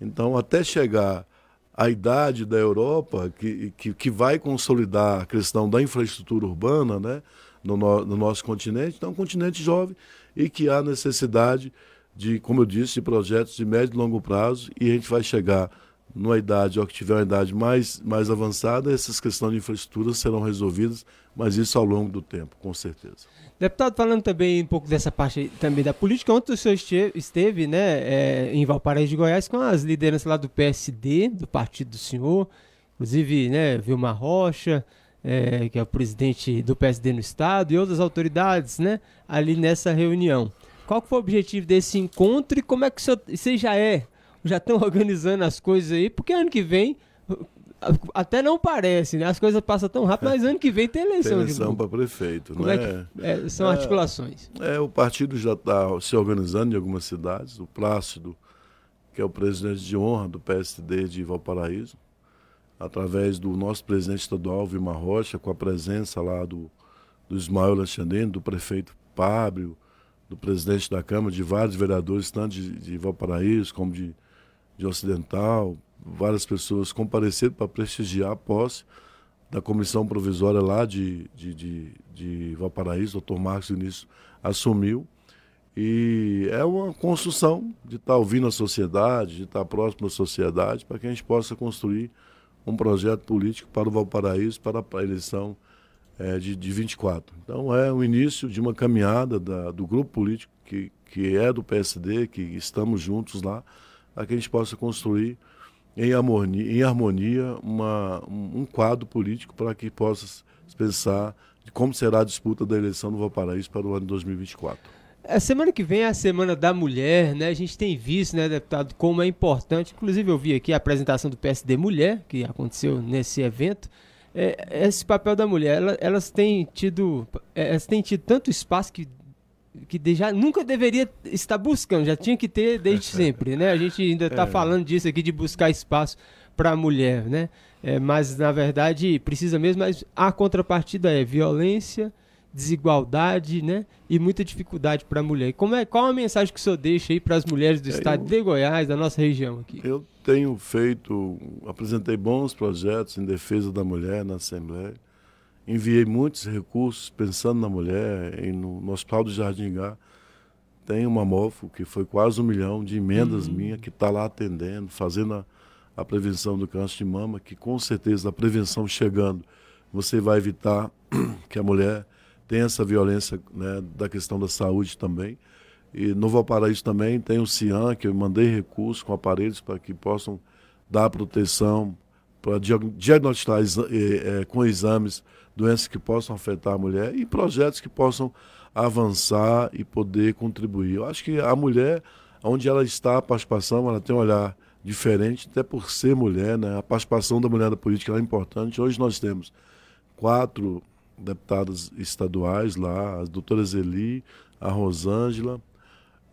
Então, até chegar à idade da Europa, que, que, que vai consolidar a questão da infraestrutura urbana né? no, no, no nosso continente, então é um continente jovem e que há necessidade de, como eu disse, projetos de médio e longo prazo e a gente vai chegar numa idade, ou que tiver uma idade mais, mais avançada, essas questões de infraestrutura serão resolvidas, mas isso ao longo do tempo, com certeza. Deputado, falando também um pouco dessa parte também da política, ontem o senhor esteve né, é, em Valparaíso de Goiás com as lideranças lá do PSD, do partido do senhor, inclusive né, Vilma Rocha, é, que é o presidente do PSD no estado, e outras autoridades né, ali nessa reunião. Qual foi o objetivo desse encontro e como é que você já é? Já estão <laughs> organizando as coisas aí? Porque ano que vem até não parece, né? As coisas passam tão rápido, mas ano que vem tem eleição. Tem eleição para prefeito, Como né? É que, é, são é, articulações. É, o partido já está se organizando em algumas cidades. O Plácido, que é o presidente de honra do PSD de Valparaíso, através do nosso presidente estadual, Vilmar Rocha, com a presença lá do, do Ismael Alexandrino, do prefeito Pábrio, do presidente da Câmara, de vários vereadores, tanto de, de Valparaíso como de, de Ocidental, várias pessoas compareceram para prestigiar a posse da comissão provisória lá de, de, de, de Valparaíso, o doutor Marcos Vinícius assumiu. E é uma construção de estar ouvindo a sociedade, de estar próximo da sociedade, para que a gente possa construir um projeto político para o Valparaíso, para a eleição é, de, de 24. Então é o início de uma caminhada da, do grupo político que, que é do PSD, que estamos juntos lá, para que a gente possa construir em harmonia, em harmonia uma, um quadro político para que possa pensar de como será a disputa da eleição no Valparaíso para o ano 2024. A semana que vem é a Semana da Mulher, né? A gente tem visto, né, deputado, como é importante. Inclusive, eu vi aqui a apresentação do PSD Mulher, que aconteceu nesse evento. É, esse papel da mulher, ela, elas têm tido, é, elas têm tido tanto espaço que que já nunca deveria estar buscando, já tinha que ter desde sempre, né? A gente ainda está é. falando disso aqui de buscar espaço para a mulher, né? É, mas na verdade precisa mesmo, mas a contrapartida é violência, desigualdade, né? E muita dificuldade para a mulher. Como é, qual a mensagem que o senhor deixa aí para as mulheres do estado de Goiás, da nossa região aqui? Eu tenho feito, apresentei bons projetos em defesa da mulher na Assembleia enviei muitos recursos pensando na mulher. E no, no Hospital do Jardim Gá tem uma MOFO que foi quase um milhão de emendas uhum. minhas que está lá atendendo, fazendo a, a, prevenção do câncer de mama, que com certeza a prevenção chegando, você vai evitar <clears throat> que a mulher tenha essa violência né, da questão da saúde também. E no Valparaíso também tem o CIAN, que eu mandei recursos com aparelhos para que possam dar proteção, para diagnosticar é, com exames doenças que possam afetar a mulher e projetos que possam avançar e poder contribuir. Eu acho que a mulher, onde ela está, a participação, ela tem um olhar diferente, até por ser mulher, né? A participação da mulher na política é importante. Hoje nós temos quatro deputadas estaduais lá, a doutora Zeli, a Rosângela,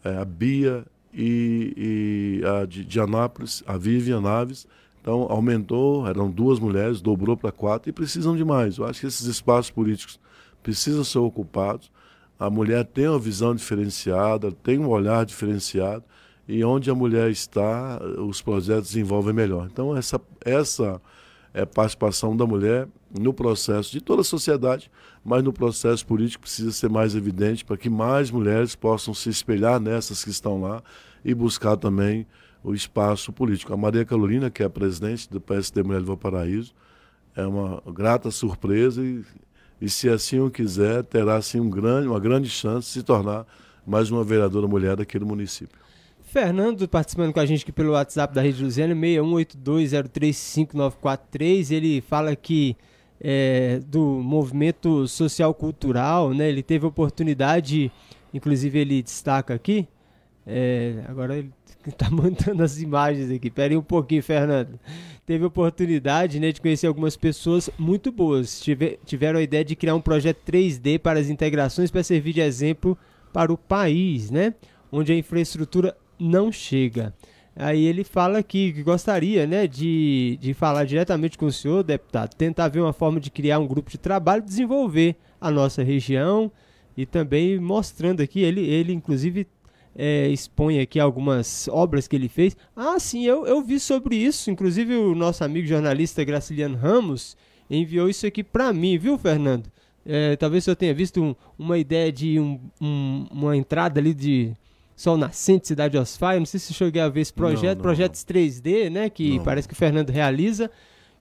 é, a Bia e, e a de, de Anápolis, a Vivian Naves, então, aumentou, eram duas mulheres, dobrou para quatro e precisam de mais. Eu acho que esses espaços políticos precisam ser ocupados. A mulher tem uma visão diferenciada, tem um olhar diferenciado e onde a mulher está, os projetos desenvolvem melhor. Então, essa, essa é participação da mulher no processo de toda a sociedade, mas no processo político precisa ser mais evidente para que mais mulheres possam se espelhar nessas que estão lá e buscar também o espaço político. A Maria Carolina, que é a presidente do PSD Mulher do Valparaíso, é uma grata surpresa e, e se assim o quiser, terá assim um grande, uma grande chance de se tornar mais uma vereadora mulher daquele município. Fernando participando com a gente aqui pelo WhatsApp da Rede Luziana, 6182035943, ele fala que é, do movimento social cultural, né? Ele teve oportunidade, inclusive ele destaca aqui, é, agora ele <laughs> tá mandando as imagens aqui. Pera aí um pouquinho, Fernando. Teve oportunidade né, de conhecer algumas pessoas muito boas. Tive, tiveram a ideia de criar um projeto 3D para as integrações para servir de exemplo para o país, né? Onde a infraestrutura não chega. Aí ele fala que, gostaria né, de, de falar diretamente com o senhor, deputado, tentar ver uma forma de criar um grupo de trabalho, desenvolver a nossa região e também mostrando aqui, ele, ele inclusive é, expõe aqui algumas obras que ele fez. Ah, sim, eu, eu vi sobre isso. Inclusive o nosso amigo jornalista Graciliano Ramos enviou isso aqui para mim, viu, Fernando? É, talvez eu tenha visto um, uma ideia de um, um, uma entrada ali de Sol Nascente, Cidade Osfai. Não sei se cheguei a ver esse projeto, não, não. projetos 3D, né? Que parece que o Fernando realiza.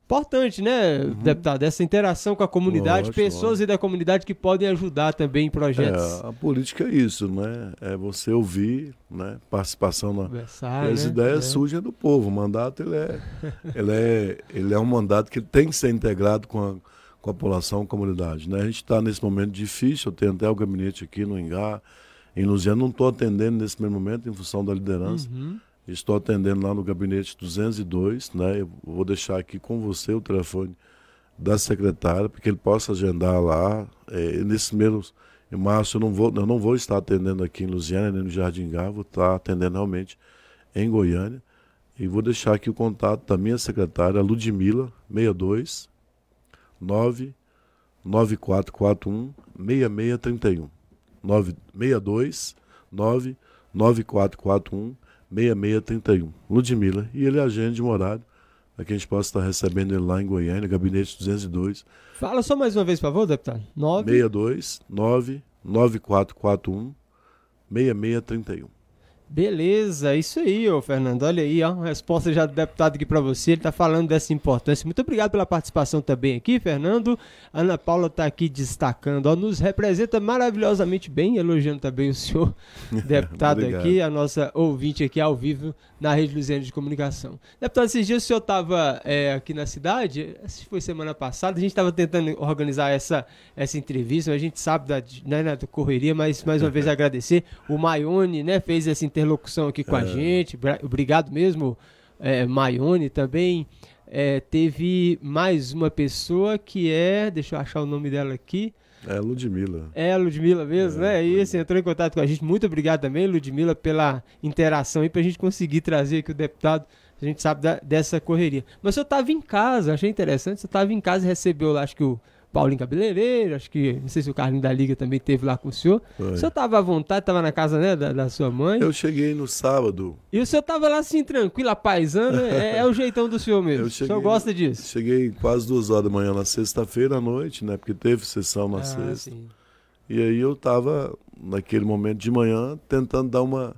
Importante, né, uhum. deputado? Essa interação com a comunidade, lógico, pessoas lógico. e da comunidade que podem ajudar também em projetos. É, a política é isso, né? É você ouvir, né? Participação na. Conversar, as né? ideias é. surgem do povo. O mandato ele é, <laughs> ele é, ele é um mandato que tem que ser integrado com a, com a população, com a comunidade. Né? A gente está nesse momento difícil. Eu tenho até o gabinete aqui no Engar, em Luziano, não estou atendendo nesse mesmo momento em função da liderança. Uhum. Estou atendendo lá no gabinete 202, né? Eu vou deixar aqui com você o telefone da secretária, para que ele possa agendar lá. É, nesse mês, em março, eu não, vou, eu não vou estar atendendo aqui em Lusiana, nem no Jardim Gá, vou estar atendendo realmente em Goiânia. E vou deixar aqui o contato da minha secretária, Ludmila, 62 99441 6631. 962 99441 6631, Ludmilla. E ele agende um horário para que a gente possa estar recebendo ele lá em Goiânia, gabinete 202. Fala só mais uma vez, por favor, deputado. 9... 62 99441 6631. Beleza, isso aí, ô Fernando. Olha aí, ó, resposta já do deputado aqui para você. Ele está falando dessa importância. Muito obrigado pela participação também aqui, Fernando. Ana Paula está aqui destacando, ó, nos representa maravilhosamente bem, elogiando também o senhor <laughs> deputado aqui, a nossa ouvinte aqui ao vivo na Rede Luziana de Comunicação. Deputado, esses dias o senhor estava é, aqui na cidade, que foi semana passada, a gente estava tentando organizar essa, essa entrevista, a gente sabe da, né, da correria, mas mais uma vez <laughs> agradecer. O Maione né, fez essa interlocução aqui com é. a gente. Obrigado mesmo, é, Maione. Também é, teve mais uma pessoa que é. Deixa eu achar o nome dela aqui. É Ludmilla. É a Ludmilla mesmo, é, né? E esse entrou em contato com a gente. Muito obrigado também, Ludmilla, pela interação e para a gente conseguir trazer aqui o deputado. A gente sabe da, dessa correria. Mas o senhor estava em casa, achei interessante. Você estava em casa e recebeu lá, acho que o Paulinho Cabeleireiro, acho que, não sei se o Carlinho da Liga também teve lá com o senhor. Foi. O senhor estava à vontade, estava na casa né, da, da, sua mãe? Eu cheguei no sábado. E o senhor estava lá assim, tranquilo, apaisando, <laughs> é, é, o jeitão do senhor mesmo. Cheguei, o senhor gosta disso? Cheguei quase duas horas da manhã na sexta-feira à noite, né, porque teve sessão na ah, sexta. Sim. E aí eu estava, naquele momento de manhã, tentando dar uma,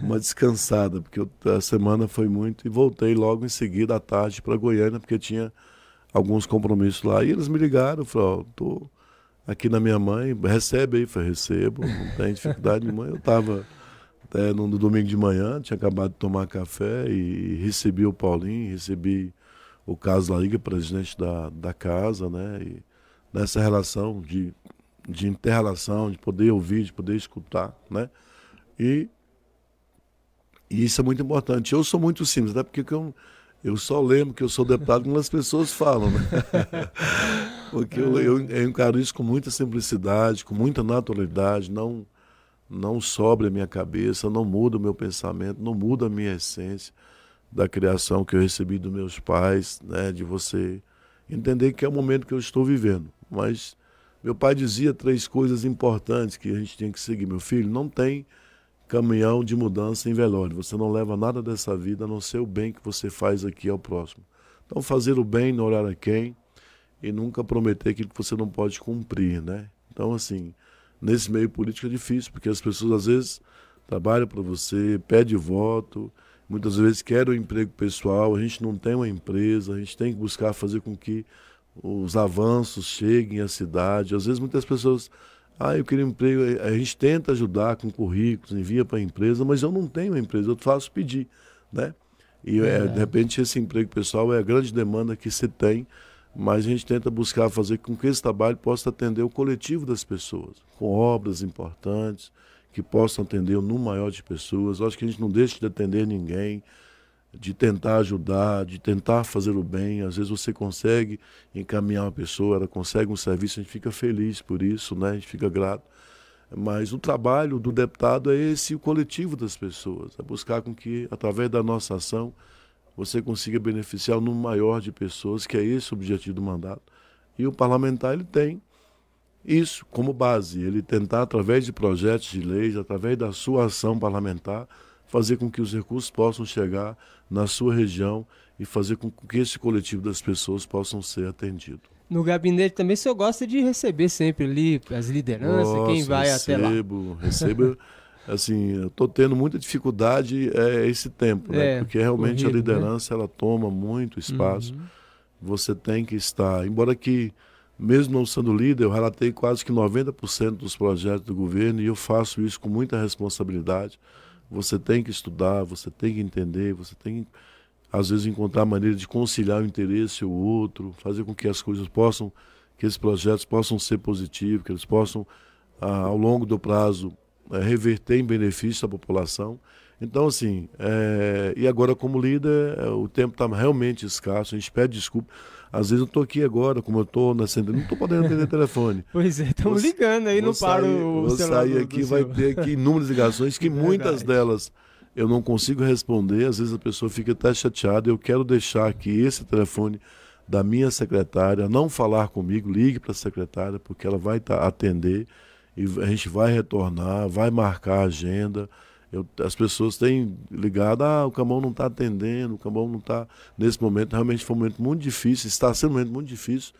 uma descansada, porque eu, a semana foi muito, e voltei logo em seguida à tarde para Goiânia, porque tinha alguns compromissos lá. E eles me ligaram, falaram, oh, aqui na minha mãe, recebe aí, falei, recebo, não tem dificuldade nenhuma. Eu estava até no, domingo de manhã, tinha acabado de tomar café e, recebi o Paulinho, recebi o Carlos Lariga, presidente da, da casa, né? E nessa relação de, de inter-relação, de poder ouvir, de poder escutar, né? E, e isso é muito importante. Eu sou muito simples, até porque eu, eu só lembro que eu sou deputado quando as pessoas falam, né? <laughs> Porque eu, eu, eu, encaro isso com muita simplicidade, com muita naturalidade, não, não sobra a minha cabeça, não muda o meu pensamento, não muda a minha essência da criação que eu recebi dos meus pais, né? De você entender que é o momento que eu estou vivendo. Mas meu pai dizia três coisas importantes que a gente tinha que seguir. Meu filho, não tem caminhão de mudança em velório. Você não leva nada dessa vida a não ser o bem que você faz aqui ao próximo. Então, fazer o bem, não olhar a quem e nunca prometer aquilo que você não pode cumprir, né? Então, assim, nesse meio político é difícil, porque as pessoas às vezes trabalham para você, pedem voto, muitas vezes querem um emprego pessoal, a gente não tem uma empresa, a gente tem que buscar fazer com que os avanços cheguem à cidade. Às vezes muitas pessoas ah, eu queria um emprego. A gente tenta ajudar com currículos, envia para a empresa, mas eu não tenho uma empresa, eu faço pedir, né? E é, de repente esse emprego pessoal é a grande demanda que se tem, mas a gente tenta buscar fazer com que esse trabalho possa atender o coletivo das pessoas, com obras importantes, que possam atender o número maior de pessoas. Eu acho que a gente não deixa de atender ninguém de tentar ajudar, de tentar fazer o bem. Às vezes você consegue encaminhar uma pessoa, ela consegue um serviço, a gente fica feliz por isso, né? a gente fica grato. Mas o trabalho do deputado é esse o coletivo das pessoas, é buscar com que, através da nossa ação, você consiga beneficiar o número maior de pessoas, que é esse o objetivo do mandato. E o parlamentar ele tem isso como base, ele tentar, através de projetos de leis, através da sua ação parlamentar, fazer com que os recursos possam chegar na sua região e fazer com que esse coletivo das pessoas possam ser atendido. No gabinete também o senhor gosta de receber sempre ali as lideranças, Nossa, quem vai recebo, até lá? Recebo, <laughs> assim, estou tendo muita dificuldade é esse tempo, né? É, Porque realmente corrido, a né? liderança né? ela toma muito espaço. Uhum. Você tem que estar, embora que mesmo não sendo líder, eu relatei quase que 90% dos projetos do governo e eu faço isso com muita responsabilidade. Você tem que estudar, você tem que entender, você tem que, às vezes, encontrar maneira de conciliar o interesse o outro, fazer com que as coisas possam, que esses projetos possam ser positivos, que eles possam, ah, ao longo do prazo, é, reverter em benefício da população. Então, assim, é, e agora como líder, é, o tempo está realmente escasso, a gente pede desculpa. Às vezes eu estou aqui agora, como eu estou na central, não estou podendo atender <laughs> telefone. Pois é, estamos ligando aí, não paro o Vou sair aqui, vai ter aqui inúmeras ligações, que <laughs> muitas delas eu não consigo responder, às vezes a pessoa fica até chateada. Eu quero deixar aqui esse telefone da minha secretária, não falar comigo, ligue para a secretária, porque ela vai tá, atender e a gente vai retornar, vai marcar a agenda. Eu, as pessoas têm ligado, ah, o Camão não está atendendo, o Camão não está. Nesse momento, realmente foi um momento muito difícil, está sendo um momento muito difícil.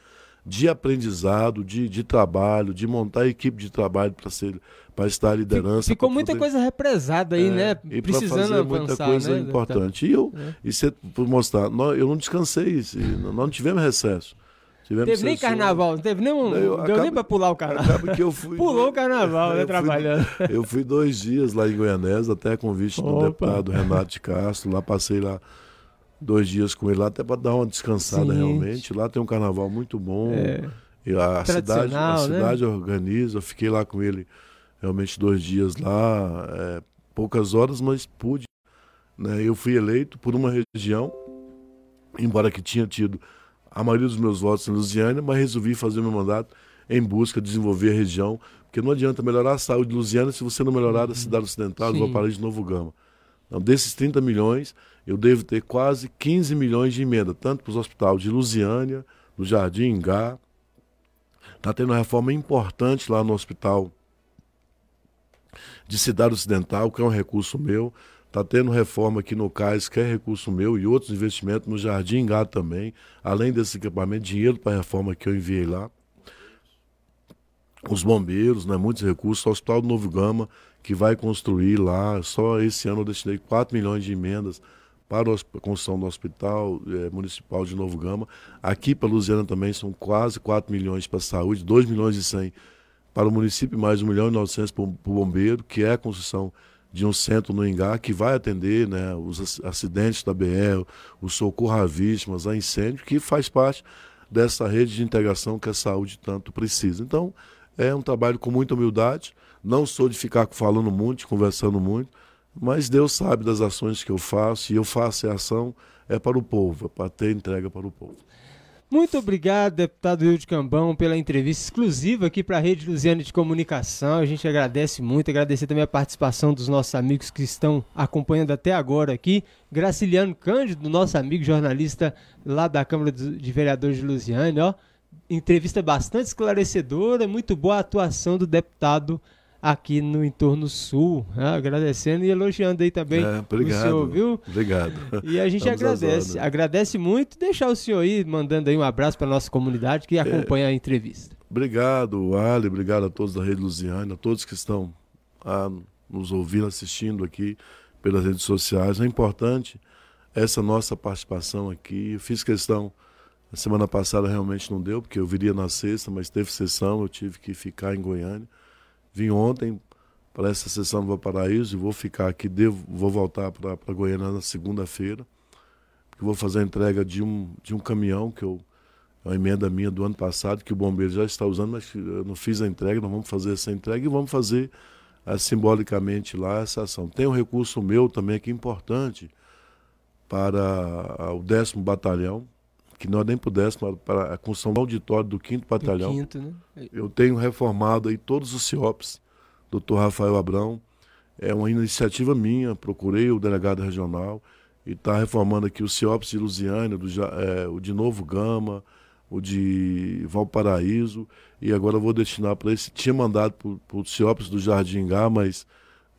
de aprendizado, de, de trabalho, de montar equipe de trabalho para ser para estar à liderança. Ficou muita fazer... coisa represada aí, é, né? E Precisando fazer avançar, muita coisa né? importante. E eu, é. e você, por mostrar, nós, eu não descansei, nós não tivemos recesso. Tivemos teve nem carnaval, não teve nem um. Eu, deu acaba, nem pra pular o carnaval. que eu fui, <laughs> Pulou o carnaval, né? Trabalhando. eu fui dois dias lá em Goianésia, até convite Opa. do deputado Renato de Castro. Lá passei lá dois dias com ele lá, até para dar uma descansada Sim. realmente. Lá tem um carnaval muito bom. É. E a cidade, a né? cidade organiza. Eu fiquei lá com ele realmente dois dias lá, é, poucas horas, mas pude. Né? Eu fui eleito por uma região, embora que tinha tido a maioria dos meus votos em Lusiânia, mas resolvi fazer meu mandato em busca de desenvolver a região, porque não adianta melhorar a saúde de Lusiânia se você não melhorar a cidade ocidental do Valparaíso de Novo Gama. Então, desses 30 milhões, eu devo ter quase 15 milhões de emenda, tanto para os hospitais de Lusiânia, do Jardim Ingá. Está tendo uma reforma importante lá no hospital de Cidade Ocidental, que é um recurso meu. Está tendo reforma aqui no CAIS, que é recurso meu, e outros investimentos no Jardim Gá também. Além desse equipamento, dinheiro para a reforma que eu enviei lá. Os bombeiros, né, muitos recursos. O Hospital do Novo Gama, que vai construir lá. Só esse ano eu destinei 4 milhões de emendas para a construção do Hospital é, Municipal de Novo Gama. Aqui para Luziana também são quase 4 milhões para a saúde, 2 milhões e 100 para o município, mais 1 milhão e 900 para o bombeiro, que é a construção de um centro no Ingá, que vai atender né, os acidentes da BR, o socorro a vítimas, a incêndio, que faz parte dessa rede de integração que a saúde tanto precisa. Então, é um trabalho com muita humildade, não sou de ficar falando muito, conversando muito, mas Deus sabe das ações que eu faço, e eu faço a ação é para o povo, é para ter entrega para o povo. Muito obrigado, deputado Rio de Cambão, pela entrevista exclusiva aqui para a Rede Luziana de Comunicação. A gente agradece muito, agradecer também a participação dos nossos amigos que estão acompanhando até agora aqui. Graciliano Cândido, nosso amigo jornalista lá da Câmara de Vereadores de Luziane, ó. Entrevista bastante esclarecedora, muito boa a atuação do deputado aqui no entorno sul. Né? Agradecendo e elogiando aí também é, obrigado, o senhor, viu? Obrigado. E a gente agradece, agradece muito. Deixar o senhor aí mandando aí um abraço para nossa comunidade que acompanha é, a entrevista. Obrigado, Ali, obrigado a todos da Rede Luziana, a todos que estão a, nos ouvindo, assistindo aqui pelas redes sociais. É importante essa nossa participação aqui. Eu fiz questão, a semana passada realmente não deu, porque eu viria na sexta, mas teve sessão, eu tive que ficar em Goiânia. Vim ontem para essa sessão do Valparaíso e vou ficar aqui, devo, vou voltar para Goiânia na segunda-feira, vou fazer a entrega de um, de um caminhão que eu é uma emenda minha do ano passado, que o bombeiro já está usando, mas eu não fiz a entrega, nós vamos fazer essa entrega e vamos fazer uh, simbolicamente lá essa ação. Tem um recurso meu também aqui importante para uh, o décimo batalhão, que nós nem pudéssemos para a construção do auditório do 5 Batalhão. Quinto, né? Eu tenho reformado aí todos os CIOPs, doutor Rafael Abrão. É uma iniciativa minha, procurei o delegado regional e está reformando aqui os CIOPs de Lusiânia, do, é, o de Novo Gama, o de Valparaíso, e agora vou destinar para esse. Tinha mandado para os CIOPs do Jardim Gá, mas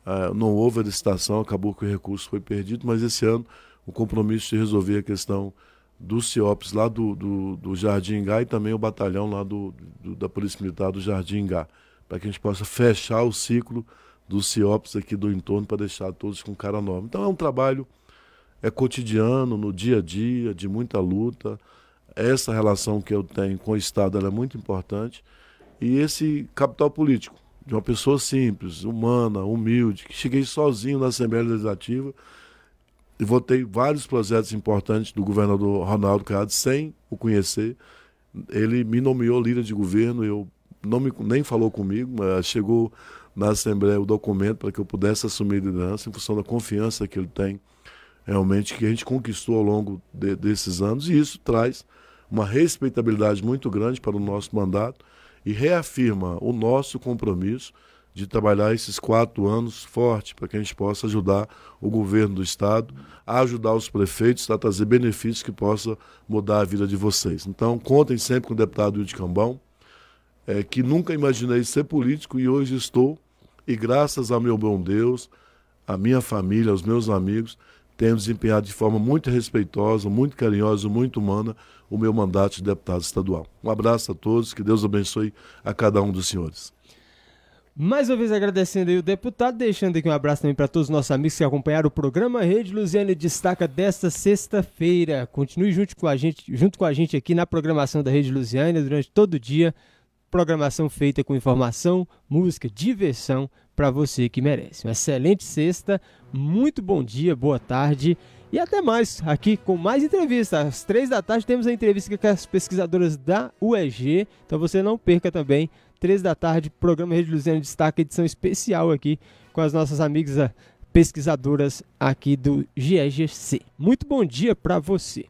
uh, não houve a licitação, acabou que o recurso foi perdido, mas esse ano o compromisso de resolver a questão dos CIOPs lá do, do, do Jardim Gá e também o batalhão lá do, do da Polícia Militar do Jardim Gá, para que a gente possa fechar o ciclo dos CIOPs aqui do entorno para deixar todos com cara nova. Então é um trabalho é cotidiano, no dia a dia, de muita luta. Essa relação que eu tenho com o Estado é muito importante. E esse capital político, de uma pessoa simples, humana, humilde, que cheguei sozinho na Assembleia Legislativa, e votei vários projetos importantes do governador Ronaldo Caiado sem o conhecer. Ele me nomeou líder de governo, eu não me, nem falou comigo, mas chegou na Assembleia o documento para que eu pudesse assumir liderança em função da confiança que ele tem realmente que a gente conquistou ao longo de, desses anos e isso traz uma respeitabilidade muito grande para o nosso mandato e reafirma o nosso compromisso de trabalhar esses quatro anos forte para que a gente possa ajudar o governo do estado a ajudar os prefeitos a trazer benefícios que possa mudar a vida de vocês. Então contem sempre com o deputado Wilde Cambão, é, que nunca imaginei ser político e hoje estou e graças ao meu bom Deus, a minha família, aos meus amigos, tenho desempenhado de forma muito respeitosa, muito carinhosa, muito humana o meu mandato de deputado estadual. Um abraço a todos, que Deus abençoe a cada um dos senhores. Mais uma vez agradecendo aí o deputado, deixando aqui um abraço também para todos os nossos amigos que acompanharam o programa Rede Luziane Destaca desta sexta-feira. Continue junto com a gente, junto com a gente aqui na programação da Rede Luziane durante todo o dia. Programação feita com informação, música, diversão para você que merece. Uma excelente sexta, muito bom dia, boa tarde e até mais aqui com mais entrevistas. Às três da tarde temos a entrevista com as pesquisadoras da UEG, então você não perca também três da tarde, programa Rede Luziana Destaca, edição especial aqui com as nossas amigas ah, pesquisadoras aqui do GEGC. Muito bom dia para você.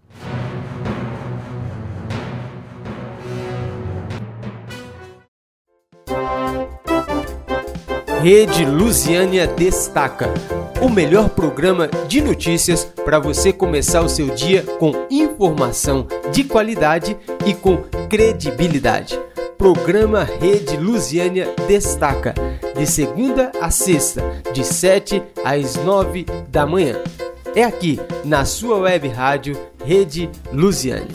Rede Lusiânia Destaca, o melhor programa de notícias para você começar o seu dia com informação de qualidade e com credibilidade. Programa Rede Lusiânia Destaca, de segunda a sexta, de 7 às 9 da manhã. É aqui, na sua web rádio Rede Lusiânia.